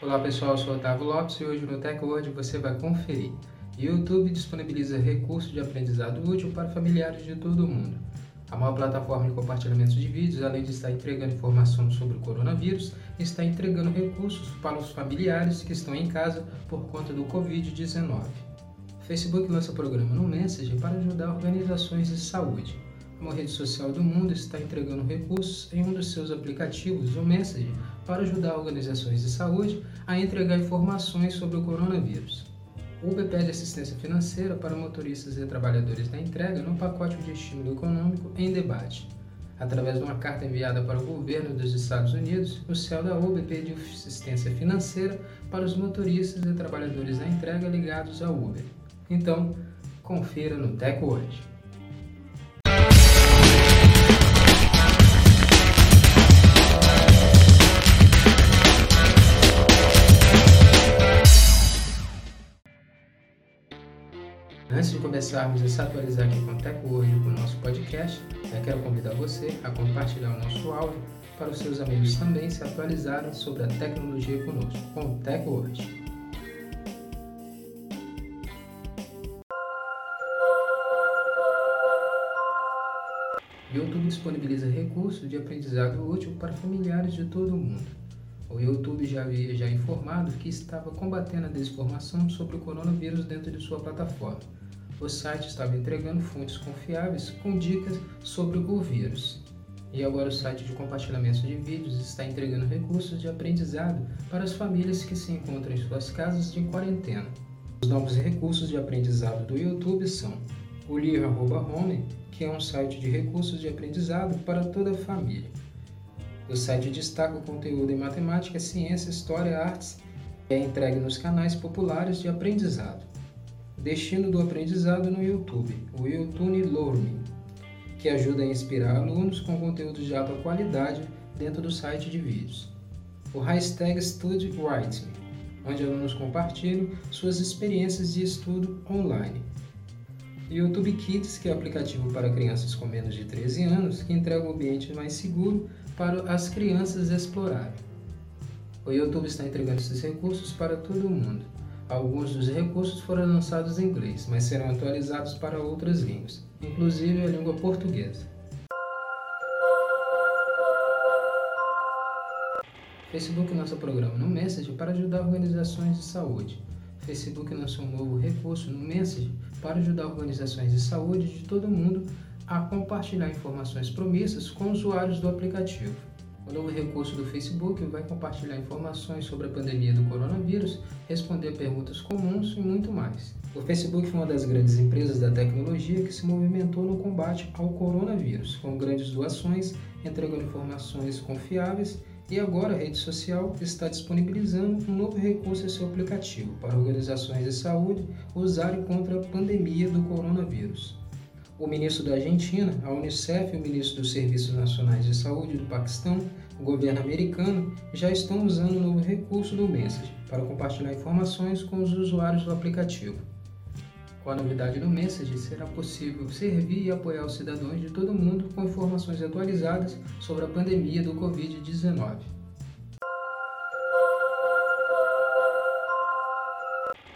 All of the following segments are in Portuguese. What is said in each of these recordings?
Olá pessoal, eu sou Otávio Lopes e hoje no TechWord você vai conferir. YouTube disponibiliza recursos de aprendizado útil para familiares de todo o mundo. A maior plataforma de compartilhamento de vídeos, além de estar entregando informação sobre o coronavírus, está entregando recursos para os familiares que estão em casa por conta do Covid-19. Facebook lança programa no Message para ajudar organizações de saúde. A maior rede social do mundo está entregando recursos em um dos seus aplicativos, o Message, para ajudar organizações de saúde a entregar informações sobre o coronavírus. O Uber pede assistência financeira para motoristas e trabalhadores da entrega no pacote de estímulo econômico em debate. Através de uma carta enviada para o governo dos Estados Unidos, o céu da Uber pediu assistência financeira para os motoristas e trabalhadores da entrega ligados ao Uber. Então, confira no TechWord. Começarmos a se atualizar aqui com o TechWord e com o nosso podcast, eu quero convidar você a compartilhar o nosso áudio para os seus amigos também se atualizarem sobre a tecnologia conosco, com o TechWord. YouTube disponibiliza recursos de aprendizado útil para familiares de todo o mundo. O YouTube já havia já informado que estava combatendo a desinformação sobre o coronavírus dentro de sua plataforma. O site estava entregando fontes confiáveis com dicas sobre o vírus. E agora o site de compartilhamento de vídeos está entregando recursos de aprendizado para as famílias que se encontram em suas casas de quarentena. Os novos recursos de aprendizado do YouTube são o Lear.home, que é um site de recursos de aprendizado para toda a família. O site destaca o conteúdo em matemática, ciência, história, artes e é entregue nos canais populares de aprendizado. Destino do aprendizado no YouTube, o YouTube Learning, que ajuda a inspirar alunos com conteúdos de alta qualidade dentro do site de vídeos. O hashtag Study Writing, onde alunos compartilham suas experiências de estudo online YouTube Kids, que é o aplicativo para crianças com menos de 13 anos, que entrega um ambiente mais seguro para as crianças explorarem. O YouTube está entregando esses recursos para todo mundo. Alguns dos recursos foram lançados em inglês, mas serão atualizados para outras línguas, inclusive a língua portuguesa. Facebook lança programa no Message para ajudar organizações de saúde. Facebook lançou um novo recurso no Message para ajudar organizações de saúde de todo o mundo a compartilhar informações promissas com usuários do aplicativo. O novo recurso do Facebook vai compartilhar informações sobre a pandemia do coronavírus, responder perguntas comuns e muito mais. O Facebook foi uma das grandes empresas da tecnologia que se movimentou no combate ao coronavírus, com grandes doações, entregando informações confiáveis e agora a rede social está disponibilizando um novo recurso em seu aplicativo para organizações de saúde usarem contra a pandemia do coronavírus. O ministro da Argentina, a Unicef e o ministro dos Serviços Nacionais de Saúde do Paquistão, o governo americano, já estão usando o novo recurso do Message para compartilhar informações com os usuários do aplicativo. Com a novidade do Message, será possível servir e apoiar os cidadãos de todo o mundo com informações atualizadas sobre a pandemia do Covid-19.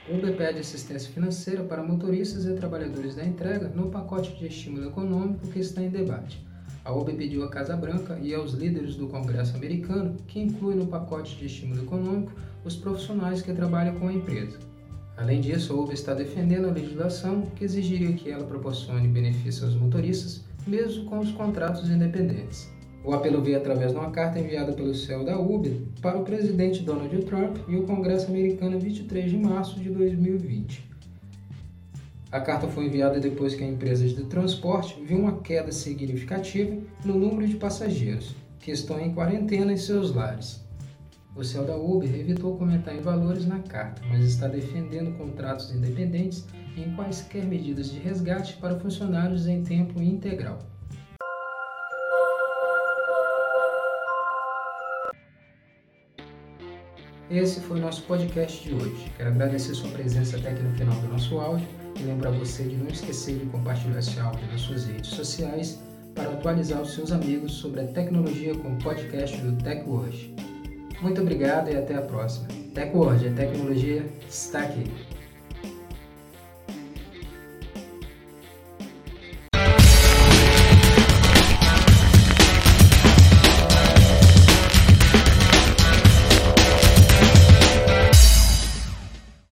Uber pede assistência financeira para motoristas e trabalhadores da entrega no pacote de estímulo econômico que está em debate. A Uber pediu à Casa Branca e aos líderes do Congresso americano que inclui no pacote de estímulo econômico os profissionais que trabalham com a empresa. Além disso, a Uber está defendendo a legislação que exigiria que ela proporcione benefícios aos motoristas, mesmo com os contratos independentes. O apelo veio através de uma carta enviada pelo CEO da Uber para o presidente Donald Trump e o Congresso americano em 23 de março de 2020. A carta foi enviada depois que a empresa de transporte viu uma queda significativa no número de passageiros que estão em quarentena em seus lares. O céu da Uber evitou comentar em valores na carta, mas está defendendo contratos independentes em quaisquer medidas de resgate para funcionários em tempo integral. Esse foi o nosso podcast de hoje. Quero agradecer sua presença até aqui no final do nosso áudio e lembrar você de não esquecer de compartilhar esse áudio nas suas redes sociais para atualizar os seus amigos sobre a tecnologia com o podcast do TechWord. Muito obrigado e até a próxima. TecWord, a tecnologia está aqui.